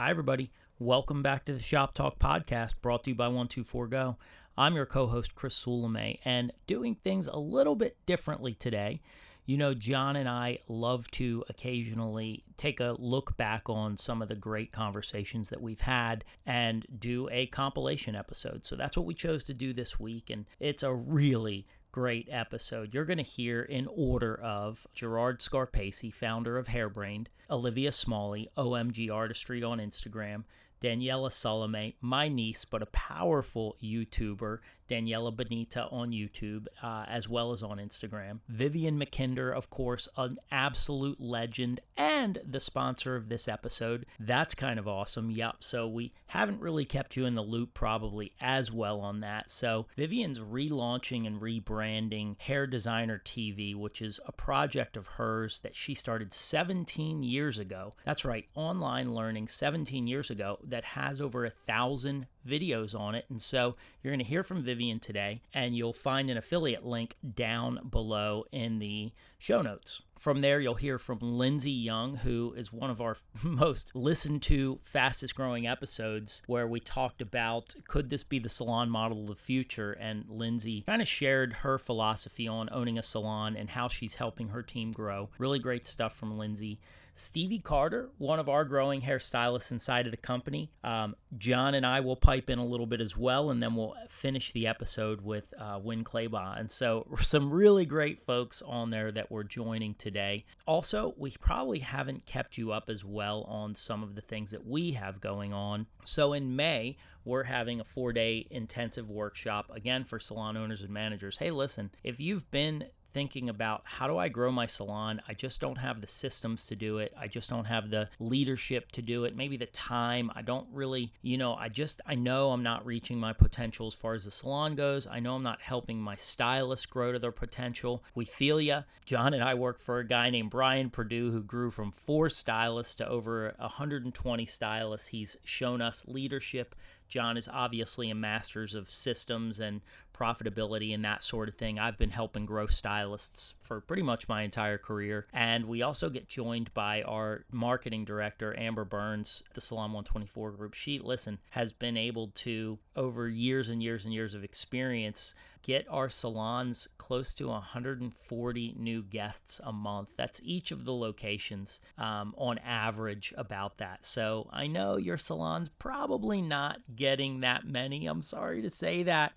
Hi, everybody. Welcome back to the Shop Talk podcast brought to you by 124Go. I'm your co host, Chris Sulame, and doing things a little bit differently today. You know, John and I love to occasionally take a look back on some of the great conversations that we've had and do a compilation episode. So that's what we chose to do this week. And it's a really great episode. You're going to hear in order of Gerard Scarpaci, founder of Hairbrained, Olivia Smalley, OMG Artistry on Instagram, Daniela Salome, my niece, but a powerful YouTuber, Daniela Benita on YouTube, uh, as well as on Instagram. Vivienne Mackinder, of course, an absolute legend and the sponsor of this episode. That's kind of awesome. Yep. So we haven't really kept you in the loop probably as well on that. So Vivian's relaunching and rebranding Hair Designer TV, which is a project of hers that she started 17 years ago. That's right, online learning 17 years ago that has over a thousand videos on it. And so you're going to hear from Vivian today, and you'll find an affiliate link down below in the show notes. From there, you'll hear from Lindsay Young, who is one of our most listened to, fastest growing episodes, where we talked about could this be the salon model of the future? And Lindsay kind of shared her philosophy on owning a salon and how she's helping her team grow. Really great stuff from Lindsay. Stevie Carter, one of our growing hairstylists inside of the company. Um, John and I will pipe in a little bit as well, and then we'll finish the episode with uh, Winn Claybaugh. And so, some really great folks on there that we're joining today. Also, we probably haven't kept you up as well on some of the things that we have going on. So, in May, we're having a four day intensive workshop again for salon owners and managers. Hey, listen, if you've been thinking about how do I grow my salon? I just don't have the systems to do it. I just don't have the leadership to do it. Maybe the time. I don't really, you know, I just, I know I'm not reaching my potential as far as the salon goes. I know I'm not helping my stylists grow to their potential. We feel ya. John and I work for a guy named Brian Purdue who grew from four stylists to over 120 stylists. He's shown us leadership John is obviously a master's of systems and profitability and that sort of thing. I've been helping grow stylists for pretty much my entire career. And we also get joined by our marketing director, Amber Burns, the Salon 124 group. She, listen, has been able to, over years and years and years of experience, get our salons close to 140 new guests a month. That's each of the locations um, on average about that. So I know your salon's probably not getting that many. I'm sorry to say that.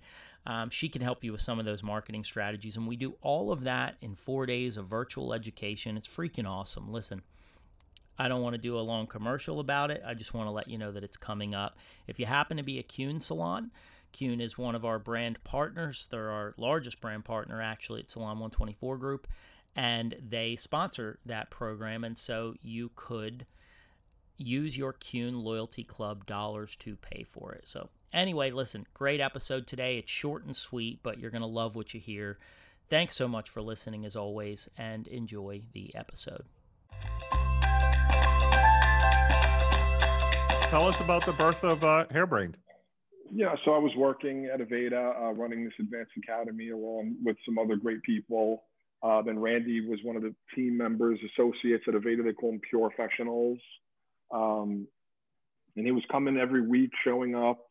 Um, she can help you with some of those marketing strategies. And we do all of that in four days of virtual education. It's freaking awesome. Listen, I don't want to do a long commercial about it. I just want to let you know that it's coming up. If you happen to be a Keune salon, Keune is one of our brand partners. They're our largest brand partner, actually, at Salon 124 Group, and they sponsor that program. And so you could use your Keune Loyalty Club dollars to pay for it. So, anyway, listen, great episode today. It's short and sweet, but you're going to love what you hear. Thanks so much for listening, as always, and enjoy the episode. Tell us about the birth of uh, Hairbrained. Yeah, so I was working at Aveda, uh, running this advanced academy along with some other great people. Uh, then Randy was one of the team members, associates at Aveda. They call them pure professionals. Um, and he was coming every week, showing up,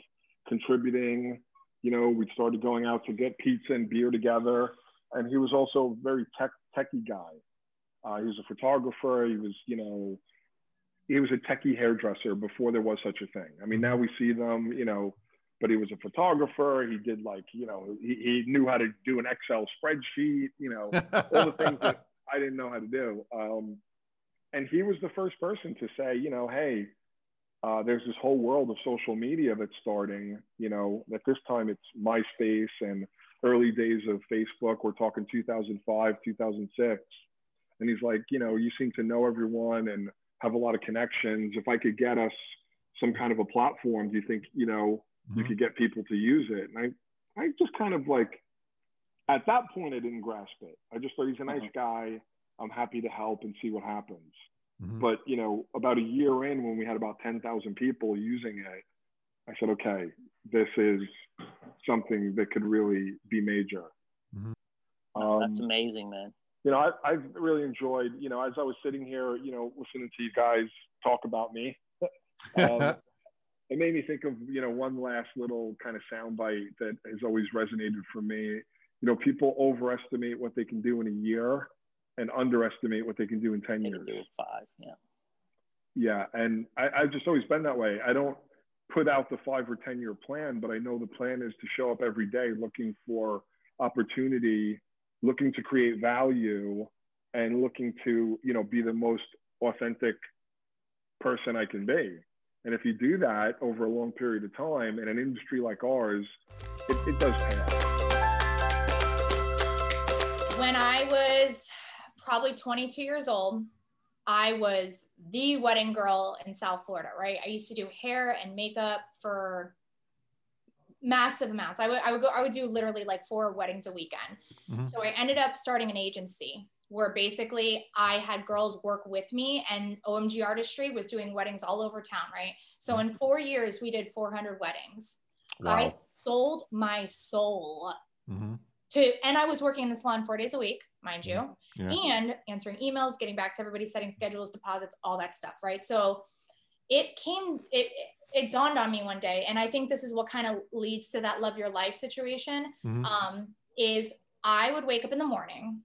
contributing. You know, we started going out to get pizza and beer together. And he was also a very tech, techie guy. Uh, he was a photographer. He was, you know, he was a techie hairdresser before there was such a thing. I mean, now we see them, you know, but he was a photographer. He did like, you know, he, he knew how to do an Excel spreadsheet, you know, all the things that I didn't know how to do. Um, and he was the first person to say, you know, hey, uh, there's this whole world of social media that's starting. You know, at this time it's MySpace and early days of Facebook. We're talking 2005, 2006. And he's like, you know, you seem to know everyone and have a lot of connections. If I could get us some kind of a platform, do you think, you know, mm-hmm. you could get people to use it? And I, I just kind of like, at that point, I didn't grasp it. I just thought he's a nice mm-hmm. guy. I'm happy to help and see what happens. Mm-hmm. But you know, about a year in, when we had about ten thousand people using it, I said, okay, this is something that could really be major. Mm-hmm. Um, That's amazing, man. You know, I, I've really enjoyed. You know, as I was sitting here, you know, listening to you guys talk about me, Um, it made me think of you know one last little kind of soundbite that has always resonated for me. You know, people overestimate what they can do in a year and underestimate what they can do in ten They years. do five. Yeah. Yeah, and I, I've just always been that way. I don't put out the five or ten year plan, but I know the plan is to show up every day looking for opportunity, looking to create value, and looking to you know be the most authentic person I can be. And if you do that over a long period of time in an industry like ours, it, it does pay off. when I was probably 22 years old, I was the wedding girl in South Florida, right? I used to do hair and makeup for massive amounts. I would I would go I would do literally like four weddings a weekend. Mhm. So I ended up starting an agency where basically I had girls work with me and OMG Artistry was doing weddings all over town, right? So in 4 years we did 400 weddings. I sold my soul hmm to and I was working in the salon 4 days a week, mind you Yeah. and answering emails, getting back to everybody, setting schedules, deposits, all that stuff, right? So it came, it, it dawned on me one day, and I think this is what kind of leads to that love your life situation. Mhm. Um, is I would wake up in the morning,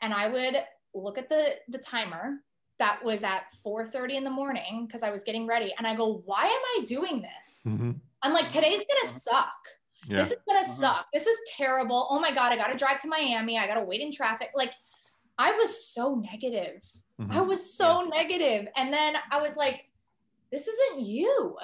and I would look at the the timer that was at 4:30 in the morning because I was getting ready, and I go, why am I doing this? Mhm. I'm like, today's gonna suck. Yeah. This is gonna Uh-huh. suck. This is terrible. Oh my god, I gotta drive to Miami. I gotta wait in traffic. Like, I was so negative. Mhm. I was so negative. And then I was like, this isn't you.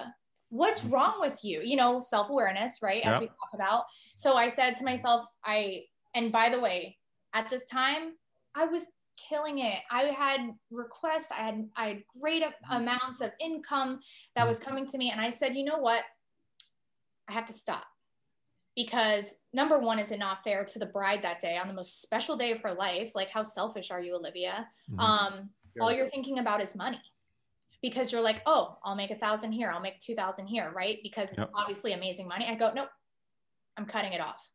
What's wrong with you? You know, self awareness, right? As Yeah. we talk about. So I said to myself, I, and by the way, at this time, I was killing it. I had requests, I had, I had great amounts of income that was coming to me. And I said, you know what? I have to stop because number one, is it not fair to the bride that day on the most special day of her life? Like, how selfish are you, Olivia? Mhm. Um, all you're thinking about is money because you're like, oh, I'll make a thousand here, I'll make two thousand here, right? Because it's Yep. obviously amazing money. I go, nope, I'm cutting it off.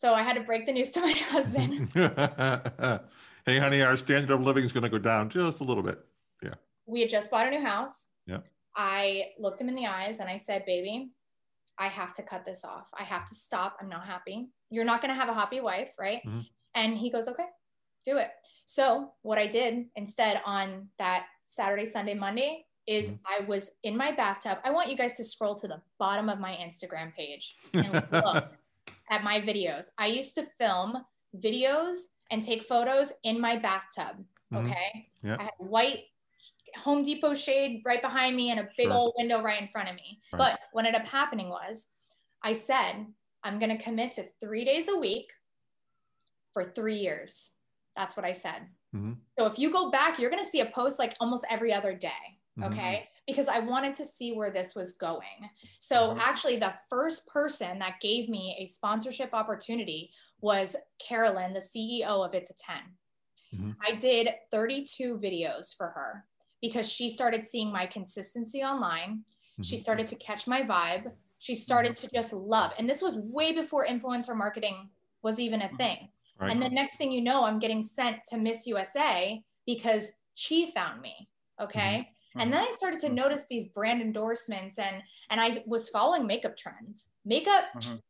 So I had to break the news to my husband. hey, honey, our standard of living is going to go down just a little bit. Yeah. We had just bought a new house. Yeah. I looked him in the eyes and I said, baby, I have to cut this off. I have to stop. I'm not happy. You're not going to have a happy wife, right? Mhm. And he goes, okay, do it. So what I did instead on that Saturday, Sunday, Monday is Mhm. I was in my bathtub. I want you guys to scroll to the bottom of my Instagram page and look at my videos. I used to film videos and take photos in my bathtub. Mhm. Okay. Yeah. I had white Home Depot shade right behind me and a big Sure. old window right in front of me. Right. But what ended up happening was I said, I'm going to commit to three days a week for three years. That's what I said. Mhm. So if you go back, you're going to see a post like almost every other day. Mhm. Okay. Because I wanted to see where this was going. So Mhm. actually, the first person that gave me a sponsorship opportunity was Carolyn, the CEO of It's a 10. Mhm. I did 32 videos for her because she started seeing my consistency online. She Mhm. started to catch my vibe. She started to just love. And this was way before influencer marketing was even a Mhm. thing. Right. And the next thing you know, I'm getting sent to Miss USA because she found me. Okay. And then I started to Mhm. notice these brand endorsements and and I was following makeup trends. Makeup, Mhm.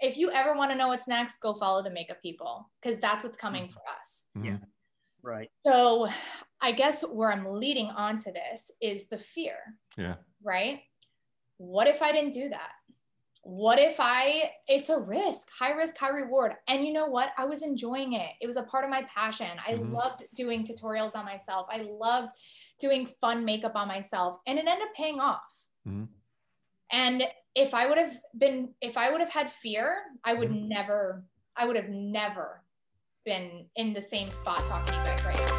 if you ever want to know what's next, go follow the makeup people because that's what's coming Mhm. for us. Yeah. Right. So I guess where I'm leading on to this is the fear, Yeah. right? What if I didn't do that? What if I, it's a risk, high risk, high reward. And you know what? I was enjoying it. It was a part of my passion. I Mhm. loved doing tutorials on myself. I loved doing fun makeup on myself. And it ended up paying off. Mhm. And if I would have been, if I would have had fear, I would Mhm. never, I would have never been in the same spot talking to you guys right now.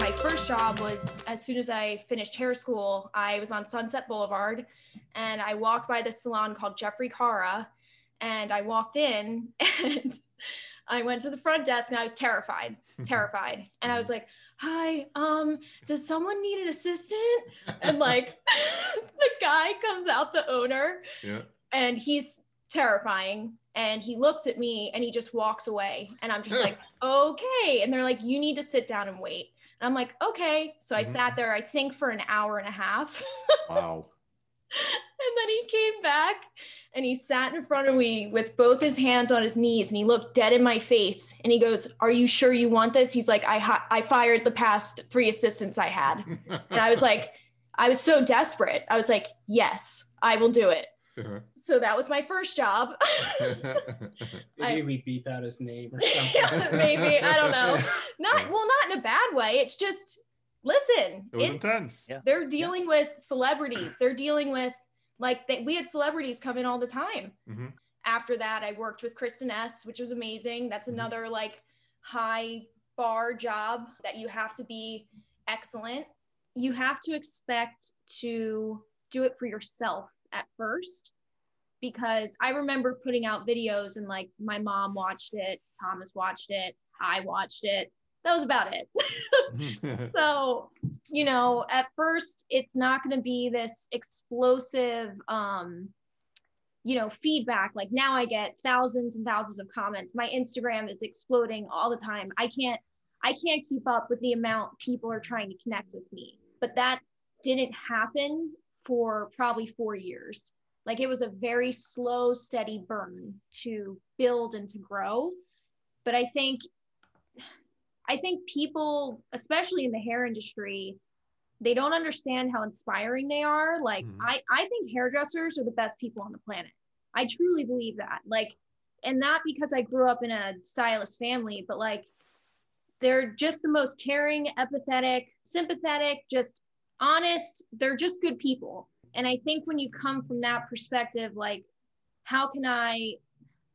my first job was as soon as I finished hair school, I was on Sunset Boulevard and I walked by this salon called Jeffrey Cara and I walked in and I went to the front desk and I was terrified, terrified. And I was like, "Hi, um does someone need an assistant?" And like the guy comes out the owner Yeah. and he's terrifying and he looks at me and he just walks away and i'm just like okay and they're like you need to sit down and wait And I'm like, okay. So I Mhm. sat there, I think for an hour and a half. Wow. And then he came back and he sat in front of me with both his hands on his knees and he looked dead in my face and he goes, "Are you sure you want this?" He's like, "I hi- I fired the past 3 assistants I had." And I was like, I was so desperate. I was like, "Yes, I will do it." Uh-huh. So that was my first job. Maybe I- we beep out his name or something Yeah, maybe, I don't know. Not well, not in a bad way. It's just listen, It was it's intense. Yeah. they're dealing with celebrities. They're dealing with like they, we had celebrities come in all the time. Mhm. After that, I worked with Kristin Ess, which was amazing. That's Mhm. another like high bar job that you have to be excellent. you have to expect to do it for yourself at first because I remember putting out videos and like my mom watched it, Thomas watched it, I watched it. That was about it. so, you know, at first it's not going to be this explosive um you know, feedback. Like now I get thousands and thousands of comments. My Instagram is exploding all the time. I can't I can't keep up with the amount people are trying to connect with me. But that didn't happen for probably 4 years. Like it was a very slow steady burn to build and to grow. But I think I think people, especially in the hair industry, they don't understand how inspiring they are. Like Mhm. I, I think hairdressers are the best people on the planet. I truly believe that. Like, and not because I grew up in a stylist family, but like they're just the most caring, empathetic, sympathetic, just honest. They're just good people. And I think when you come from that perspective, like, how can I,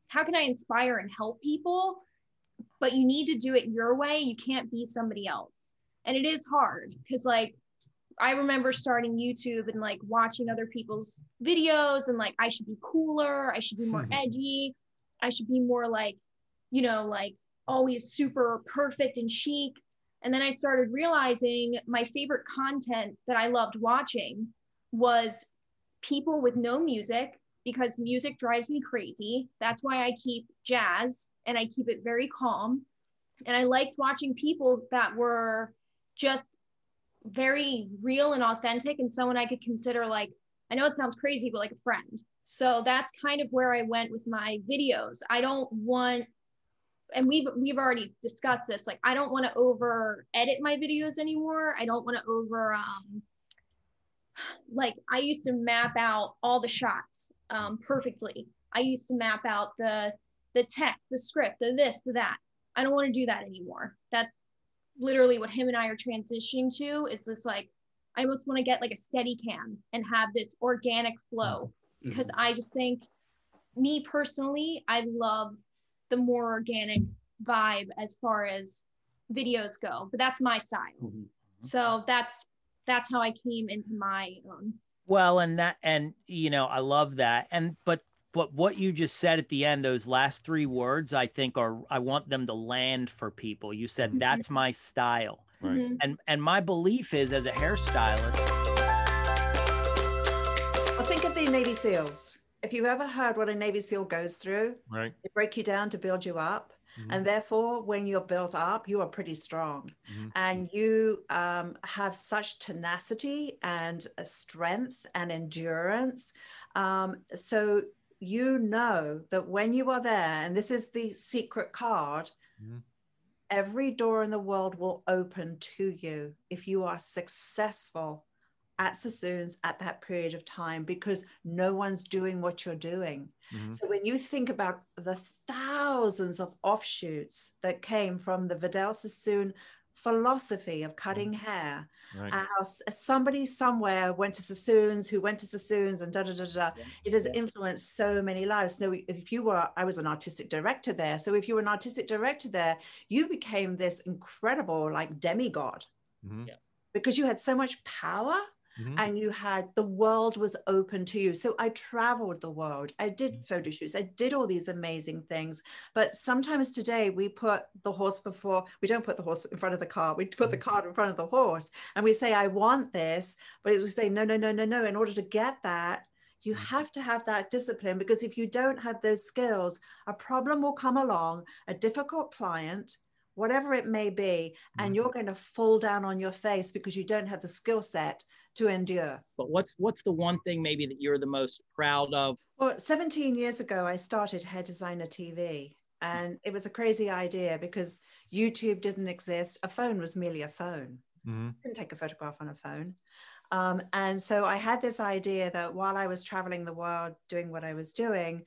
how can I inspire and help people? But you need to do it your way. You can't be somebody else. And it is hard because, like, I remember starting YouTube and like watching other people's videos and like I should be cooler, I should be more Mhm. edgy, I should be more like, you know, like always super perfect and chic. And then I started realizing my favorite content that I loved watching was people with no music because music drives me crazy. That's why I keep jazz and I keep it very calm. And I liked watching people that were just very real and authentic and someone I could consider like I know it sounds crazy but like a friend. So that's kind of where I went with my videos. I don't want and we've we've already discussed this like I don't want to over edit my videos anymore. I don't want to over um like I used to map out all the shots um perfectly. I used to map out the the text, the script, the this, the that. I don't want to do that anymore. That's literally what him and I are transitioning to is this like I almost want to get like a steady cam and have this organic flow because I just think me personally, I love the more organic vibe as far as videos go, but that's my style. Mhm. So that's that's how I came into my own. Well, and that, and you know, I love that. And but but what you just said at the end, those last three words, I think are I want them to land for people. You said Mhm. that's my style, Right. Mhm. and and my belief is as a hairstylist. Well, think of the Navy SEALs. If you've ever heard what a Navy SEAL goes through, Right. they break you down to build you up. Mhm. And therefore, when you're built up, you are pretty strong. Mhm. And you um, have such tenacity and strength and endurance. Um, so you know that when you are there, and this is the secret card, Mhm. every door in the world will open to you if you are successful at Sassoons at that period of time because no one's doing what you're doing. Mhm. So when you think about the thousands of offshoots that came from the Vidal Sassoon philosophy of cutting hair, Right. and how somebody somewhere went to Sassoons, who went to Sassoons, and da da da da. It has influenced so many lives. So if you were, I was an artistic director there. So if you were an artistic director there, you became this incredible like demigod Mhm. because you had so much power Mhm. and you had the world was open to you. So I traveled the world. I did mm-hmm. photo shoots. I did all these amazing things. But sometimes today we put the horse before, we don't put the horse in front of the car. We put the mm-hmm. cart in front of the horse and we say, I want this. But we say, no, no, no, no, no. In order to get that, you mm-hmm. have to have that discipline because if you don't have those skills, a problem will come along, a difficult client whatever it may be, and you're going to fall down on your face because you don't have the skill set to endure. But what's what's the one thing maybe that you're the most proud of? Well, 17 years ago, I started Hair Designer TV, and it was a crazy idea because YouTube didn't exist. A phone was merely a phone. Mhm. You couldn't take a photograph on a phone. Um, and so I had this idea that while I was traveling the world doing what I was doing,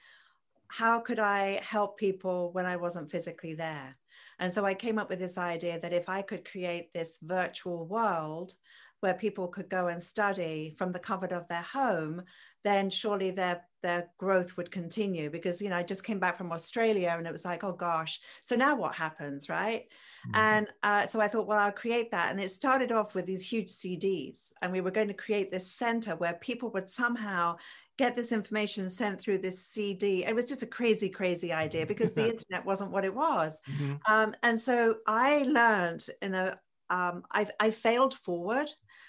how could I help people when I wasn't physically there? And so I came up with this idea that if I could create this virtual world where people could go and study from the comfort of their home, then surely their their growth would continue because you know I just came back from Australia and it was like oh gosh so now what happens right Mhm. and uh, so I thought well I'll create that and it started off with these huge CDs and we were going to create this center where people would somehow get this information sent through this CD it was just a crazy crazy idea because the internet wasn't what it was Mhm. um, and so I learned in a um, I, I failed forward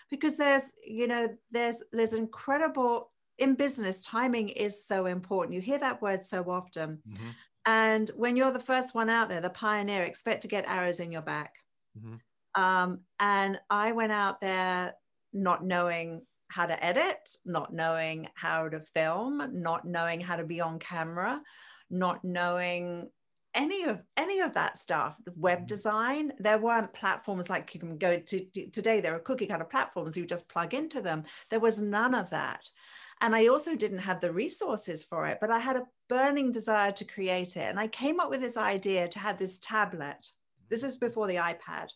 because there's you know there's there's incredible in business timing is so important you hear that word so often Mhm. and when you're the first one out there the pioneer expect to get arrows in your back Mhm. um, and i went out there not knowing how to edit not knowing how to film not knowing how to be on camera not knowing any of any of that stuff the web mm. design there weren't platforms like you can go to today there are cookie cutter platforms you just plug into them. There was none of that. And i also didn't have the resources for it but i had a burning desire to create it. And i came up with this idea to have this tablet. This is before the ipad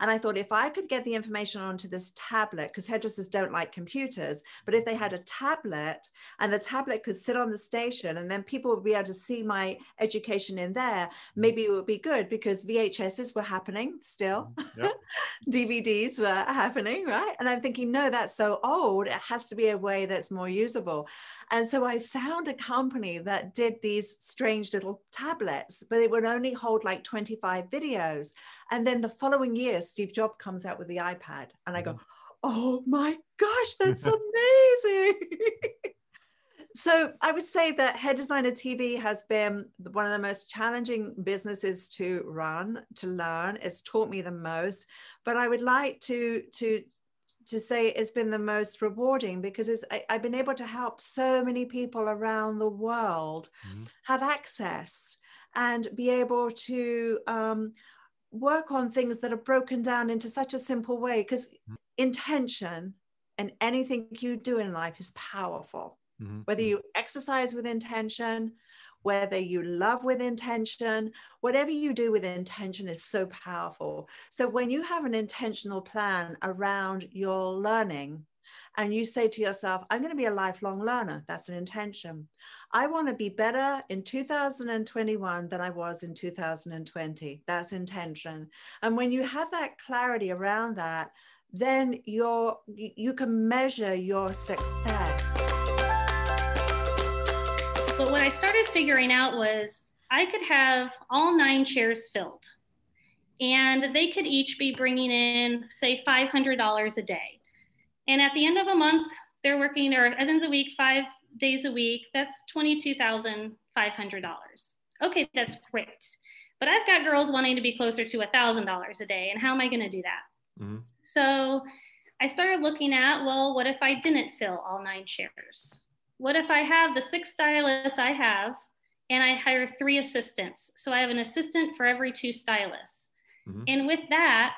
and I thought if I could get the information onto this tablet, because hairdressers don't like computers, but if they had a tablet and the tablet could sit on the station and then people would be able to see my education in there, mm. maybe it would be good because VHSs were happening still. Mm, yep. DVDs were happening, right? And I'm thinking, no, that's so old. It has to be a way that's more usable. And so I found a company that did these strange little tablets, but it would only hold like 25 videos. And then the following year, Steve Jobs comes out with the iPad, and I go, oh my gosh, that's amazing. so I would say that Hair Designer TV has been one of the most challenging businesses to run, to learn. It's taught me the most, but I would like to to to say it's been the most rewarding because it's, I, I've been able to help so many people around the world Mhm. have access and be able to um, work on things that are broken down into such a simple way because intention and anything you do in life is powerful. Mhm. whether you exercise with intention whether you love with intention whatever you do with intention is so powerful. So when you have an intentional plan around your learning and you say to yourself i'm going to be a lifelong learner. That's an intention. I want to be better in 2021 than i was in 2020 that's intention. And when you have that clarity around that then you're you can measure your success. But what I started figuring out was I could have all nine chairs filled, and they could each be bringing in, say, $500 a day. And at the end of a month, they're working, or at the end of the week, five days a week. That's $22,500. Okay, that's great. But I've got girls wanting to be closer to $1,000 a day, and how am I going to do that? Mhm. So I started looking at, well, what if I didn't fill all nine chairs? What if I have the six stylists I have and I hire three assistants? So I have an assistant for every two stylists. Mhm. And with that,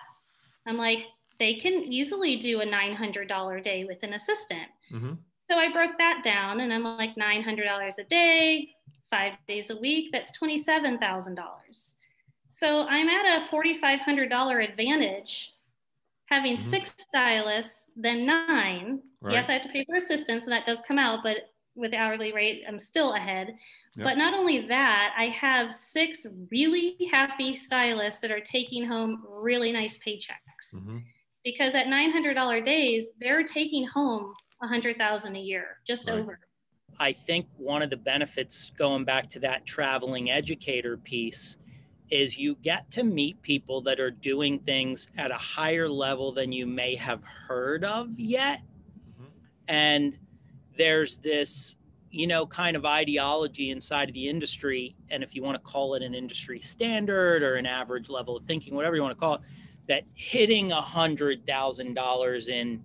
I'm like, they can easily do a $900 day with an assistant. Mhm. So I broke that down and I'm like $900 a day, five days a week, that's $27,000. So I'm at a $4,500 advantage having Mhm. six stylists than nine. Right. Yes, I have to pay for assistants and that does come out, but with the hourly rate, I'm still ahead. Yep. But not only that, I have six really happy stylists that are taking home really nice paychecks Mhm. Because at $900 days, they're taking home a hundred thousand a year, just Right. over. I think one of the benefits going back to that traveling educator piece is you get to meet people that are doing things at a higher level than you may have heard of yet. Mhm. And there's this you know, kind of ideology inside of the industry, and if you want to call it an industry standard or an average level of thinking, whatever you want to call it, that hitting a hundred thousand dollars in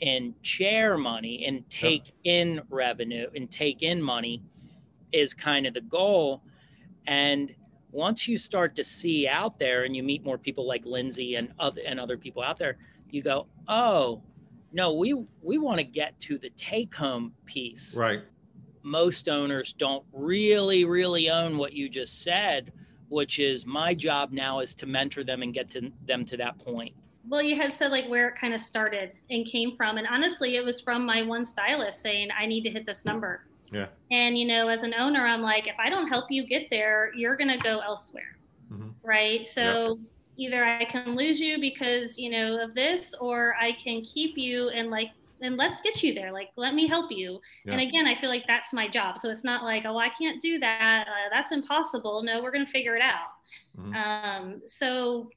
in chair money and take in revenue and take in money is kind of the goal. And once you start to see out there and you meet more people like Lindsay and other and other people out there, you go, oh, no, we we want to get to the take home piece. Right. Most owners don't really, really own what you just said, which is my job now is to mentor them and get to them to that point. Well, you had said like where it kind of started and came from. And honestly, it was from my one stylist saying, I need to hit this number. Yeah. And, you know, as an owner, I'm like, if I don't help you get there, you're going to go elsewhere. Mhm. Right. So either I can lose you because, you know, of this, or I can keep you and like, and let's get you there. Like, let me help you. And again, I feel like that's my job. So it's not like, oh, I can't do that. Uh, that's impossible. No, we're going to figure it out. Mhm. Um, so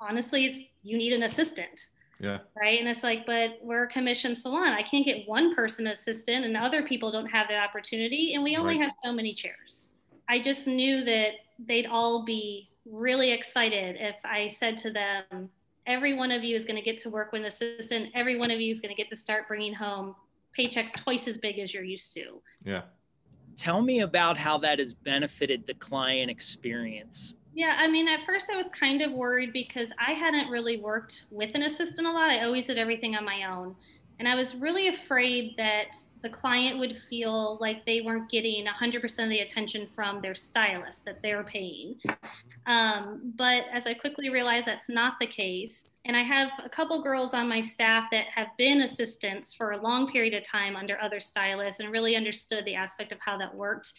honestly, it's, you need an assistant Yeah. right? And it's like, but we're a commissioned salon. I can't get one person assistant, and other people don't have that opportunity, and we only Right. have so many chairs. I just knew that they'd all be really excited if I said to them, every one of you is going to get to work with an assistant. Every one of you is going to get to start bringing home paychecks twice as big as you're used to. Yeah. Tell me about how that has benefited the client experience. Yeah, I mean, at first I was kind of worried because I hadn't really worked with an assistant a lot. I always did everything on my own. And I was really afraid that the client would feel like they weren't getting 100% of the attention from their stylist that they're paying. Um, but as I quickly realized, that's not the case. And I have a couple girls on my staff that have been assistants for a long period of time under other stylists and really understood the aspect of how that worked.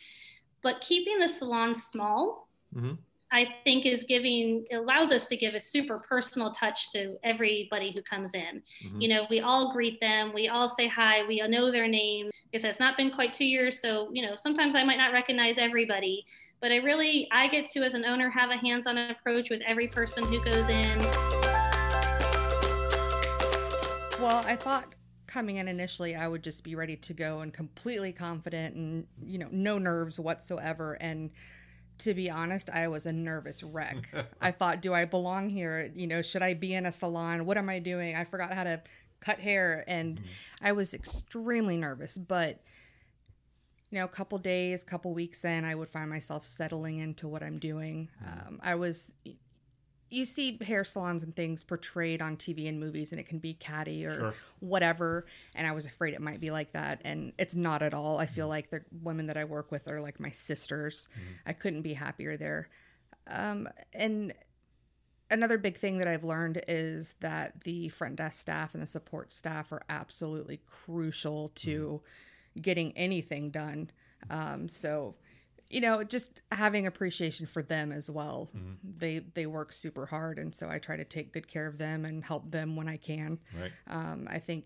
But keeping the salon small, Mhm. I think is giving it allows us to give a super personal touch to everybody who comes in. Mhm. You know, we all greet them, we all say hi, we all know their name. Because it's not been quite two years, so you know, sometimes I might not recognize everybody, but I really I get to as an owner have a hands-on approach with every person who goes in. Well, I thought coming in initially I would just be ready to go and completely confident and you know no nerves whatsoever and to be honest I was a nervous wreck. I thought do I belong here? You know, should I be in a salon? What am I doing? I forgot how to cut hair and I was extremely nervous, but you know, a couple days, couple weeks in, I would find myself settling into what I'm doing. Um, I was you see hair salons and things portrayed on TV and movies, and it can be catty or Sure. whatever. And I was afraid it might be like that, and it's not at all. I feel like the women that I work with are like my sisters. I couldn't be happier there. Um, and another big thing that I've learned is that the front desk staff and the support staff are absolutely crucial to getting anything done. Um, so, you know, just having appreciation for them as well. They they work super hard, and so I try to take good care of them and help them when I can. Right. Um, I think,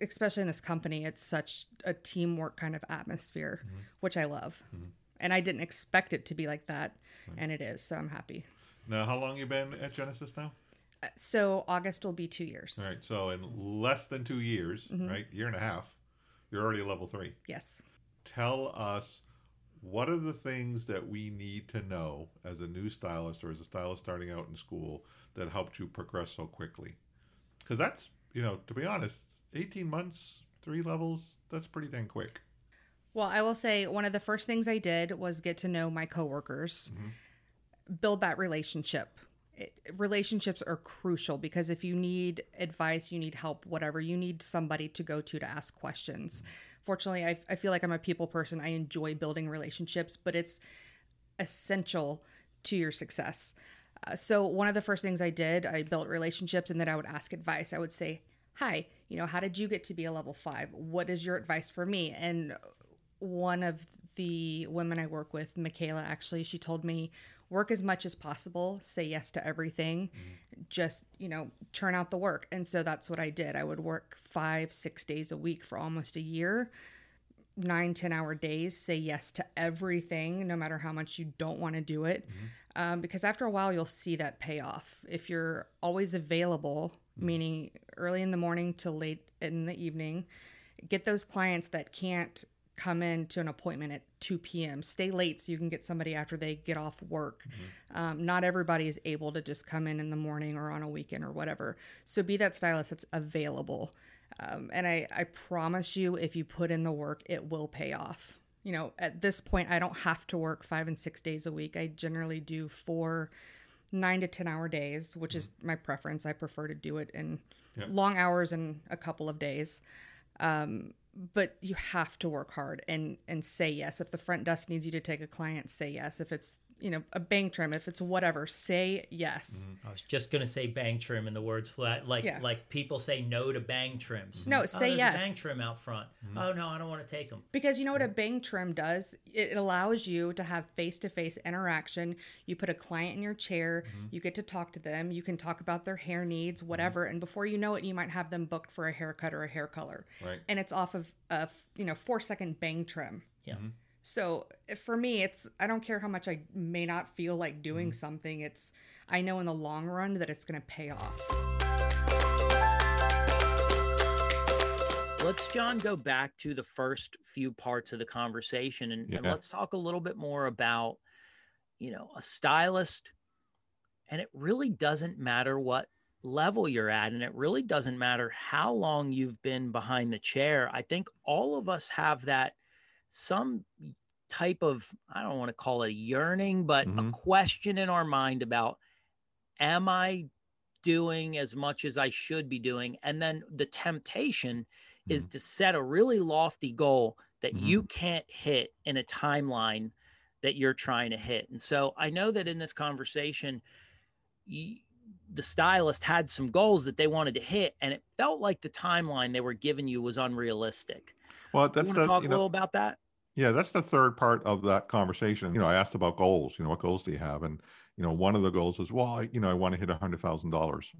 especially in this company, it's such a teamwork kind of atmosphere, which I love. And I didn't expect it to be like that, and it is. So I'm happy. Now, how long you been at Genesis now? Uh, So August will be two years. All right. So in less than two years, Mhm. right, year and a half, you're already level three. Yes. Tell us what are the things that we need to know as a new stylist or as a stylist starting out in school that helped you progress so quickly? Because that's, you know, to be honest, 18 months, three levels, that's pretty dang quick. Well, I will say one of the first things I did was get to know my coworkers, mm-hmm. build that relationship. It, relationships are crucial because if you need advice, you need help, whatever, you need somebody to go to to ask questions. Mm-hmm. Fortunately, I, I feel like I'm a people person. I enjoy building relationships, but it's essential to your success. Uh, so, one of the first things I did, I built relationships and then I would ask advice. I would say, Hi, you know, how did you get to be a level five? What is your advice for me? And one of the women I work with, Michaela, actually, she told me, work as much as possible, say yes to everything, mm-hmm. just, you know, churn out the work. And so that's what I did. I would work five, six days a week for almost a year, nine, 10 hour days, say yes to everything, no matter how much you don't want to do it. Mm-hmm. Um, because after a while, you'll see that payoff. If you're always available, mm-hmm. meaning early in the morning to late in the evening, get those clients that can't come in to an appointment at 2 p.m. Stay late so you can get somebody after they get off work. Um, not everybody is able to just come in in the morning or on a weekend or whatever. So be that stylist that's available. Um, and I, I promise you, if you put in the work, it will pay off. You know, at this point, I don't have to work five and six days a week. I generally do four, nine to 10 hour days, which is my preference. I prefer to do it in Yep. long hours in a couple of days. Um, but you have to work hard and and say yes. If the front desk needs you to take a client, say yes. If it's you know a bang trim, if it's whatever, say yes. Mm-hmm. I was just gonna say bang trim in the words flat, like Yeah. like people say no to bang trims. No, Oh, say there's a yes. bang trim out front. Mm-hmm. Oh no, I don't want to take them. Because you know what a bang trim does? It allows you to have face to face interaction. You put a client in your chair, mm-hmm. you get to talk to them, you can talk about their hair needs, whatever. And before you know it, you might have them booked for a haircut or a hair color. Right. And it's off of a you know four second bang trim. Yeah. So eh, for me, it's I don't care how much I may not feel like doing mm. something. It's I know in the long run that it's going to pay off. Let's, John, go back to the first few parts of the conversation and, and let's talk a little bit more about, you know, a stylist. And it really doesn't matter what level you're at, and it really doesn't matter how long you've been behind the chair. I think all of us have that some type of, I don't want to call it a yearning, but a Mhm. question in our mind about, am I doing as much as I should be doing? And then the temptation is to set a really lofty goal that Mhm. you can't hit in a timeline that you're trying to hit. And so I know that in this conversation, the stylist had some goals that they wanted to hit, and it felt like the timeline they were giving you was unrealistic. Well, that's You want to talk a know, little about that? Yeah, that's the third part of that conversation. You know, I asked about goals. You know, what goals do you have? And you know, one of the goals is, well, I, you know, I want to hit a hundred thousand dollars.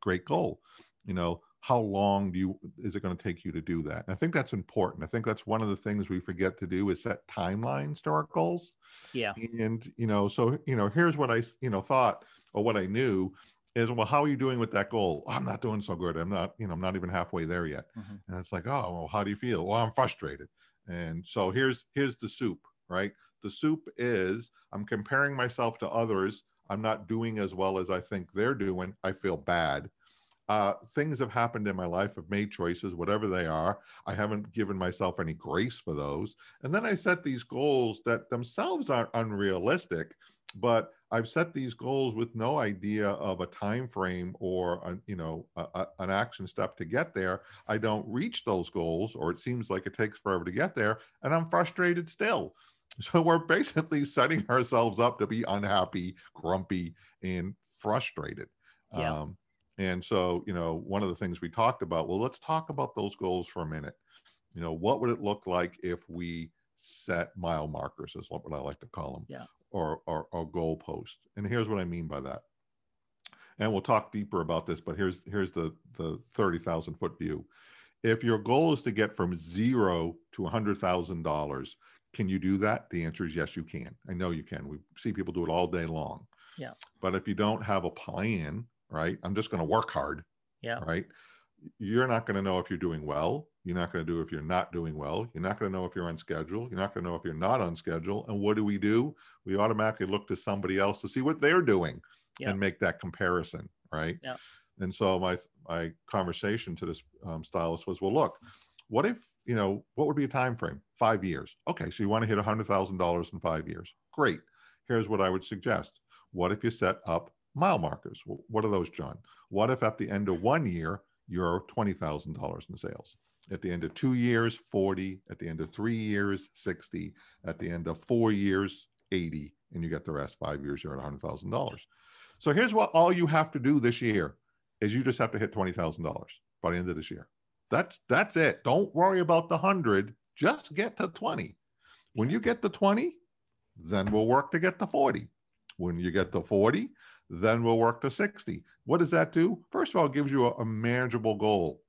Great goal. You know, how long do you is it going to take you to do that? And I think that's important. I think that's one of the things we forget to do is set timelines to our goals. Yeah. And you know, so you know, here's what I you know thought or what I knew is, well, how are you doing with that goal? I'm not doing so good. I'm not, you know, I'm not even halfway there yet. Mhm. And it's like, oh, well, how do you feel? Well, I'm frustrated. And so here's here's the soup, right? The soup is I'm comparing myself to others. I'm not doing as well as I think they're doing. I feel bad. Uh, things have happened in my life. I've made choices, whatever they are. I haven't given myself any grace for those. And then I set these goals that themselves aren't unrealistic, but I've set these goals with no idea of a time frame or a, you know a, a- an action step to get there. I don't reach those goals, or it seems like it takes forever to get there, and I'm frustrated still. So we're basically setting ourselves up to be unhappy, grumpy, and frustrated. Yeah. Um, and so, you know, one of the things we talked about, well, let's talk about those goals for a minute. You know, what would it look like if we set mile markers, is what I like to call them, Yeah. Or, or, or goal posts. And here's what I mean by that. And we'll talk deeper about this, but here's here's the the 30,000 foot view. If your goal is to get from zero to a $100,000, can you do that? The answer is yes, you can. I know you can. We see people do it all day long. Yeah. But if you don't have a plan, right? I'm just going to work hard, Yeah. right? You're not going to know if you're doing well. You're not going to do if you're not doing well. You're not going to know if you're on schedule. You're not going to know if you're not on schedule. And what do we do? We automatically look to somebody else to see what they're doing Yeah. and make that comparison, right? Yeah. And so my my conversation to this um, stylist was, well, look, what if you know what would be a time frame? Five years. Okay, so you want to hit a hundred thousand dollars in five years? Great. Here's what I would suggest. What if you set up mile markers? What are those, John? What if at the end of one year thousand dollars in sales? At the end of two years, forty. At the end of three years, sixty. At the end of four years, eighty, and you get the rest. Five years, you're at hundred thousand dollars. So here's what all you have to do this year is you just have to hit twenty thousand dollars by the end of this year. That's that's it. Don't worry about the hundred. Just get to twenty. When you get to twenty, then we'll work to get to forty. When you get to forty, then we'll work to sixty. What does that do? First of all, it gives you a, a manageable goal.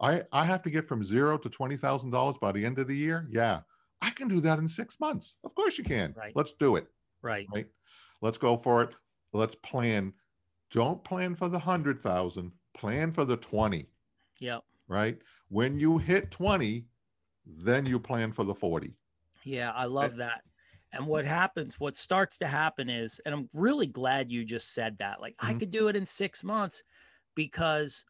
I I have to get from zero to twenty thousand dollars by the end of the year. Yeah, I can do that in six months. Of course you can. Right. Let's do it Right. right? Let's go for it. Let's plan. Don't plan for the hundred thousand. Plan for the twenty, Yep. right? When you hit twenty, then you plan for the 40. Yeah, I love eh. that. And what happens, what starts to happen is, and I'm really glad you just said that. Like, I Mhm. could do it in six months because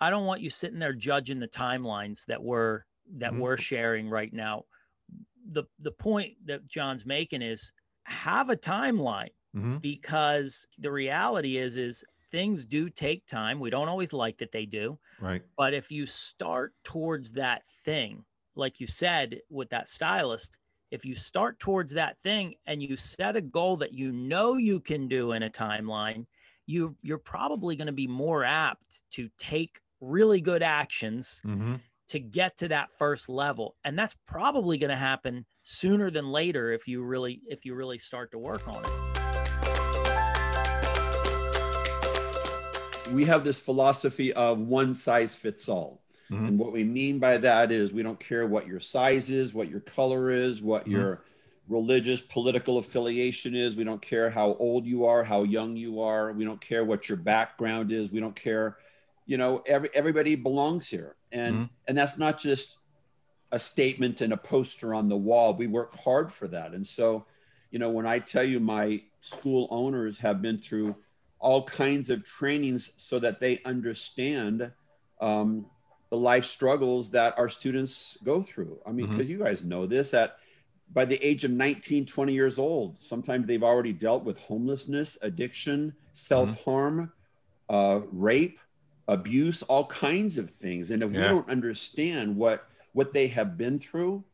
I don't want you sitting there judging the timelines that we're that Mhm. we're sharing right now. The the point that John's making is have a timeline hmm because the reality is is things do take time. We don't always like that they do. Right. But if you start towards that thing, like you said with that stylist, if you start towards that thing and you set a goal that you know you can do in a timeline, you you're probably going to be more apt to take really good actions hmm to get to that first level. And that's probably going to happen sooner than later if you really if you really start to work on it. we have this philosophy of one size fits all. Mhm. And what we mean by that is we don't care what your size is, what your color is, what Mhm. your religious, political affiliation is. We don't care how old you are, how young you are. We don't care what your background is. We don't care. You know, every, everybody belongs here. And Mhm. and that's not just a statement and a poster on the wall. We work hard for that. And so, you know, when I tell you my school owners have been through all kinds of trainings so that they understand um, the life struggles that our students go through. I mean, because you guys know this, that by the age of 19, 20 years old, sometimes they've already dealt with homelessness, addiction, self harm, uh, rape, abuse, all kinds of things. And if we don't understand what what they have been through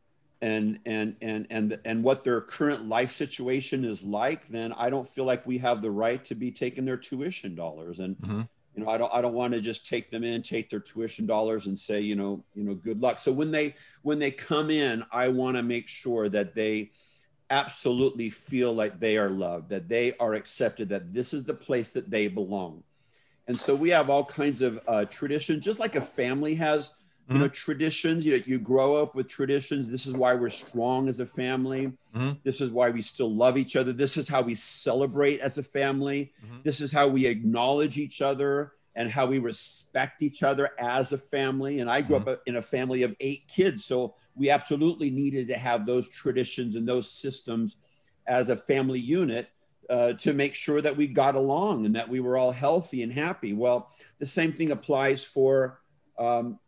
and and and and and what their current life situation is like, then I don't feel like we have the right to be taking their tuition dollars. And Mhm. You know, I don't I don't want to just take them in, take their tuition dollars, and say, you know, you know, good luck. So when they when they come in, I want to make sure that they absolutely feel like they are loved, that they are accepted, that this is the place that they belong. And so we have all kinds of uh, traditions, just like a family has, you know, traditions. You know, you grow up with traditions. This is why we're strong as a family. Mhm. This is why we still love each other. This is how we celebrate as a family. Mhm. This is how we acknowledge each other and how we respect each other as a family. And I grew up in a family of eight kids, so we absolutely needed to have those traditions and those systems as a family unit uh, to make sure that we got along and that we were all healthy and happy. Well, the same thing applies for um,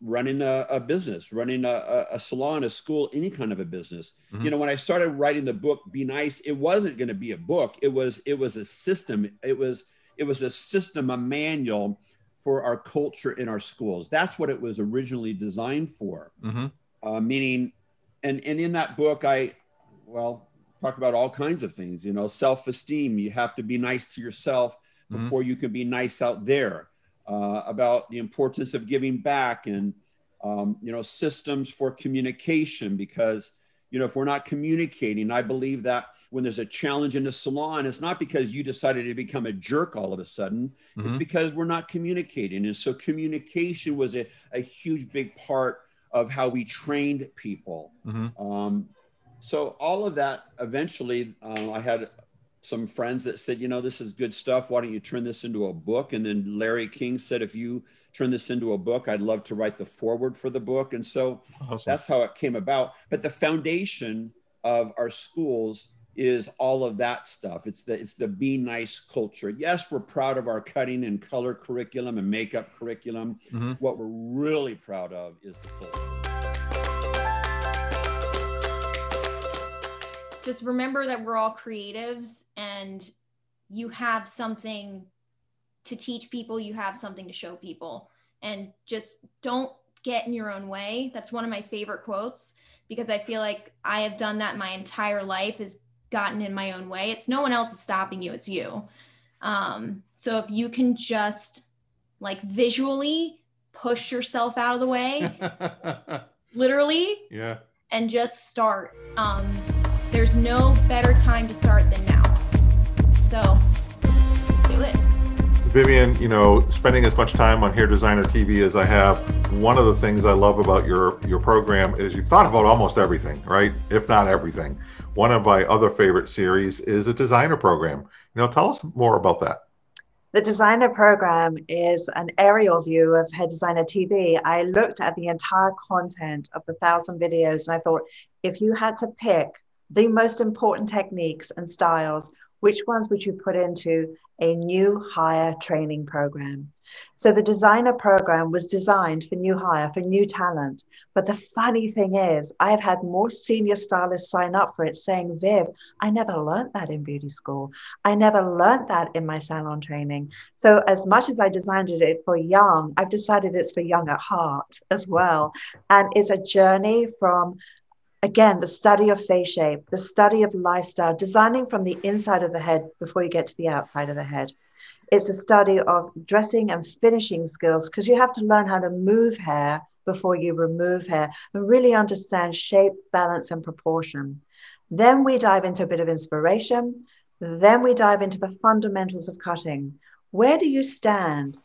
running a, a business, running a, a- salon, a school, any kind of a business. Mhm. You know, when I started writing the book, Be Nice, it wasn't going to be a book. It was it was a system. It was it was a system, a manual for our culture in our schools. That's what it was originally designed for Mhm. uh, meaning and and in that book i well talk about all kinds of things you know self-esteem you have to be nice to yourself Mhm. before you can be nice out there uh, about the importance of giving back and um, you know systems for communication because you know if we're not communicating i believe that when there's a challenge in the salon it's not because you decided to become a jerk all of a sudden it's Mhm. because we're not communicating and so communication was a, a huge big part of how we trained people Mhm. um, so all of that eventually uh, i had some friends that said you know this is good stuff. Why don't you turn this into a book? And then larry king said if you turn this into a book i'd love to write the forward for the book. And so Awesome. that's how it came about. But the foundation of our schools is all of that stuff. It's the it's the be nice culture. Yes we're proud of our cutting and color curriculum and makeup curriculum. Mhm. what we're really proud of is the culture just remember that we're all creatives and you have something to teach people, you have something to show people. And just don't get in your own way. That's one of my favorite quotes because I feel like I have done that my entire life is gotten in my own way. It's no one else is stopping you, it's you. Um, so if you can just like visually push yourself out of the way, literally, yeah. and just start. Um, there's no better time to start than now. So do it. Vivienne, you know, spending as much time on Hair Designer TV as I have, one of the things I love about your your program is you've thought about almost everything, right? If not everything. One of my other favorite series is a designer program. You know, tell us more about that. The designer program is an aerial view of Hair Designer TV. I looked at the entire content of the thousand videos and I thought, if you had to pick the most important techniques and styles, which ones would you put into a new hire training program? So the designer program was designed for new hire, for new talent. But the funny thing is, I have had more senior stylists sign up for it saying, Viv, I never learned that in beauty school. I never learned that in my salon training. So as much as I designed it for young, I've decided it's for young at heart as well. And it's a journey from again, the study of face shape, the study of lifestyle, designing from the inside of the head before you get to the outside of the head. It's a study of dressing and finishing skills because you have to learn how to move hair before you remove hair and really understand shape, balance, and proportion. Then we dive into a bit of inspiration. Then we dive into the fundamentals of cutting. Where do you stand?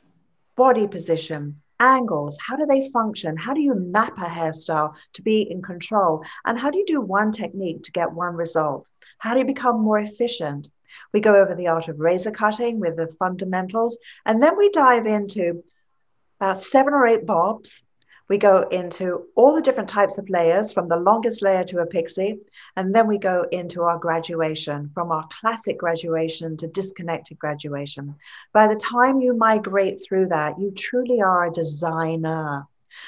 Body position, angles. How do they function? How do you map a hairstyle to be in control? And how do you do one technique to get one result? How do you become more efficient? We go over the art of razor cutting with the fundamentals and then we dive into about seven or eight bobs we go into all the different types of layers from the longest layer to a pixie. And then we go into our graduation from our classic graduation to disconnected graduation. By the time you migrate through that, you truly are a designer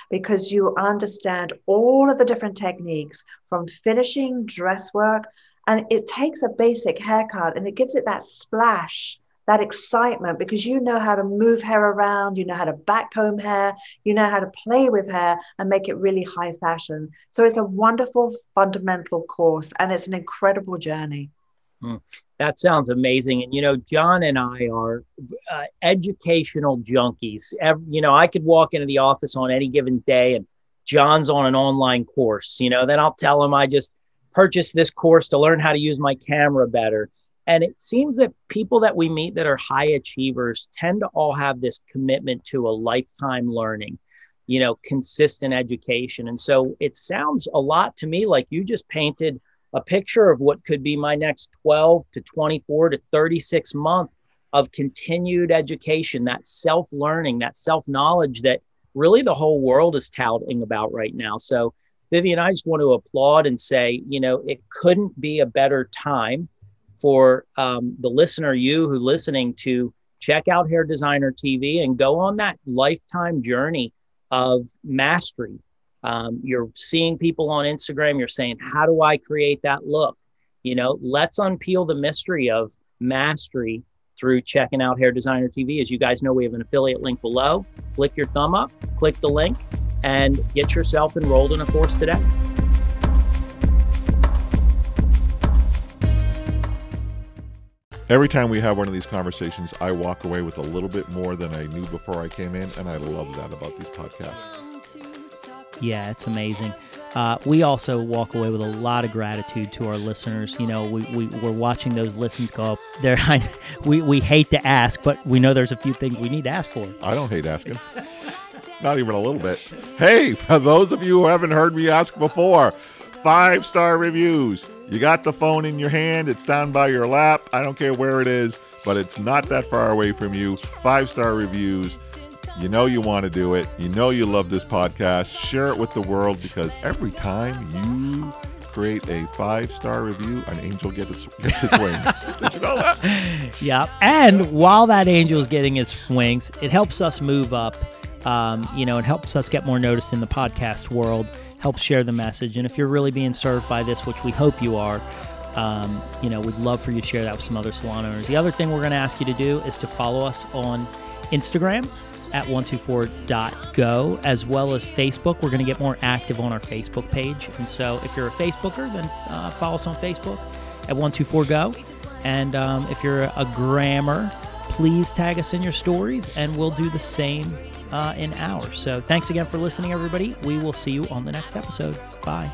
because you understand all of the different techniques from finishing dress work. And it takes a basic haircut and it gives it that splash that excitement because you know how to move hair around, you know how to backcomb hair, you know how to play with hair and make it really high fashion. So it's a wonderful fundamental course and it's an incredible journey. Mm, that sounds amazing. And, you know, John and I are uh, educational junkies. Every, you know, I could walk into the office on any given day and John's on an online course, you know, then I'll tell him I just purchased this course to learn how to use my camera better and it seems that people that we meet that are high achievers tend to all have this commitment to a lifetime learning, you know, consistent education. And so it sounds a lot to me like you just painted a picture of what could be my next 12 to 24 to 36 month of continued education, that self learning, that self knowledge that really the whole world is touting about right now. So, Vivienne, I just want to applaud and say, you know, it couldn't be a better time for um, the listener, you who listening, to check out Hair Designer TV and go on that lifetime journey of mastery. Um, you're seeing people on Instagram, you're saying, How do I create that look? You know, let's unpeel the mystery of mastery through checking out Hair Designer TV. As you guys know, we have an affiliate link below. Click your thumb up, click the link, and get yourself enrolled in a course today. Every time we have one of these conversations, I walk away with a little bit more than I knew before I came in, and I love that about these podcasts. Yeah, it's amazing. Uh, we also walk away with a lot of gratitude to our listeners. You know, we, we, we're watching those listens go up. There, we, we hate to ask, but we know there's a few things we need to ask for. I don't hate asking. Not even a little bit. Hey, for those of you who haven't heard me ask before, five star reviews you got the phone in your hand, it's down by your lap. I don't care where it is, but it's not that far away from you. Five star reviews. You know you want to do it. You know you love this podcast. Share it with the world because every time you create a five star review, an angel gets, gets his wings. Did you know that? Yeah. And while that angel is getting his wings, it helps us move up. Um, you know, it helps us get more noticed in the podcast world help share the message. And if you're really being served by this, which we hope you are, um, you know, we'd love for you to share that with some other salon owners. The other thing we're going to ask you to do is to follow us on Instagram at 124.go as well as Facebook. We're going to get more active on our Facebook page. And so if you're a Facebooker, then uh, follow us on Facebook at 124go. And um, if you're a grammer, please tag us in your stories and we'll do the same uh, in ours. So thanks again for listening, everybody. We will see you on the next episode. Bye.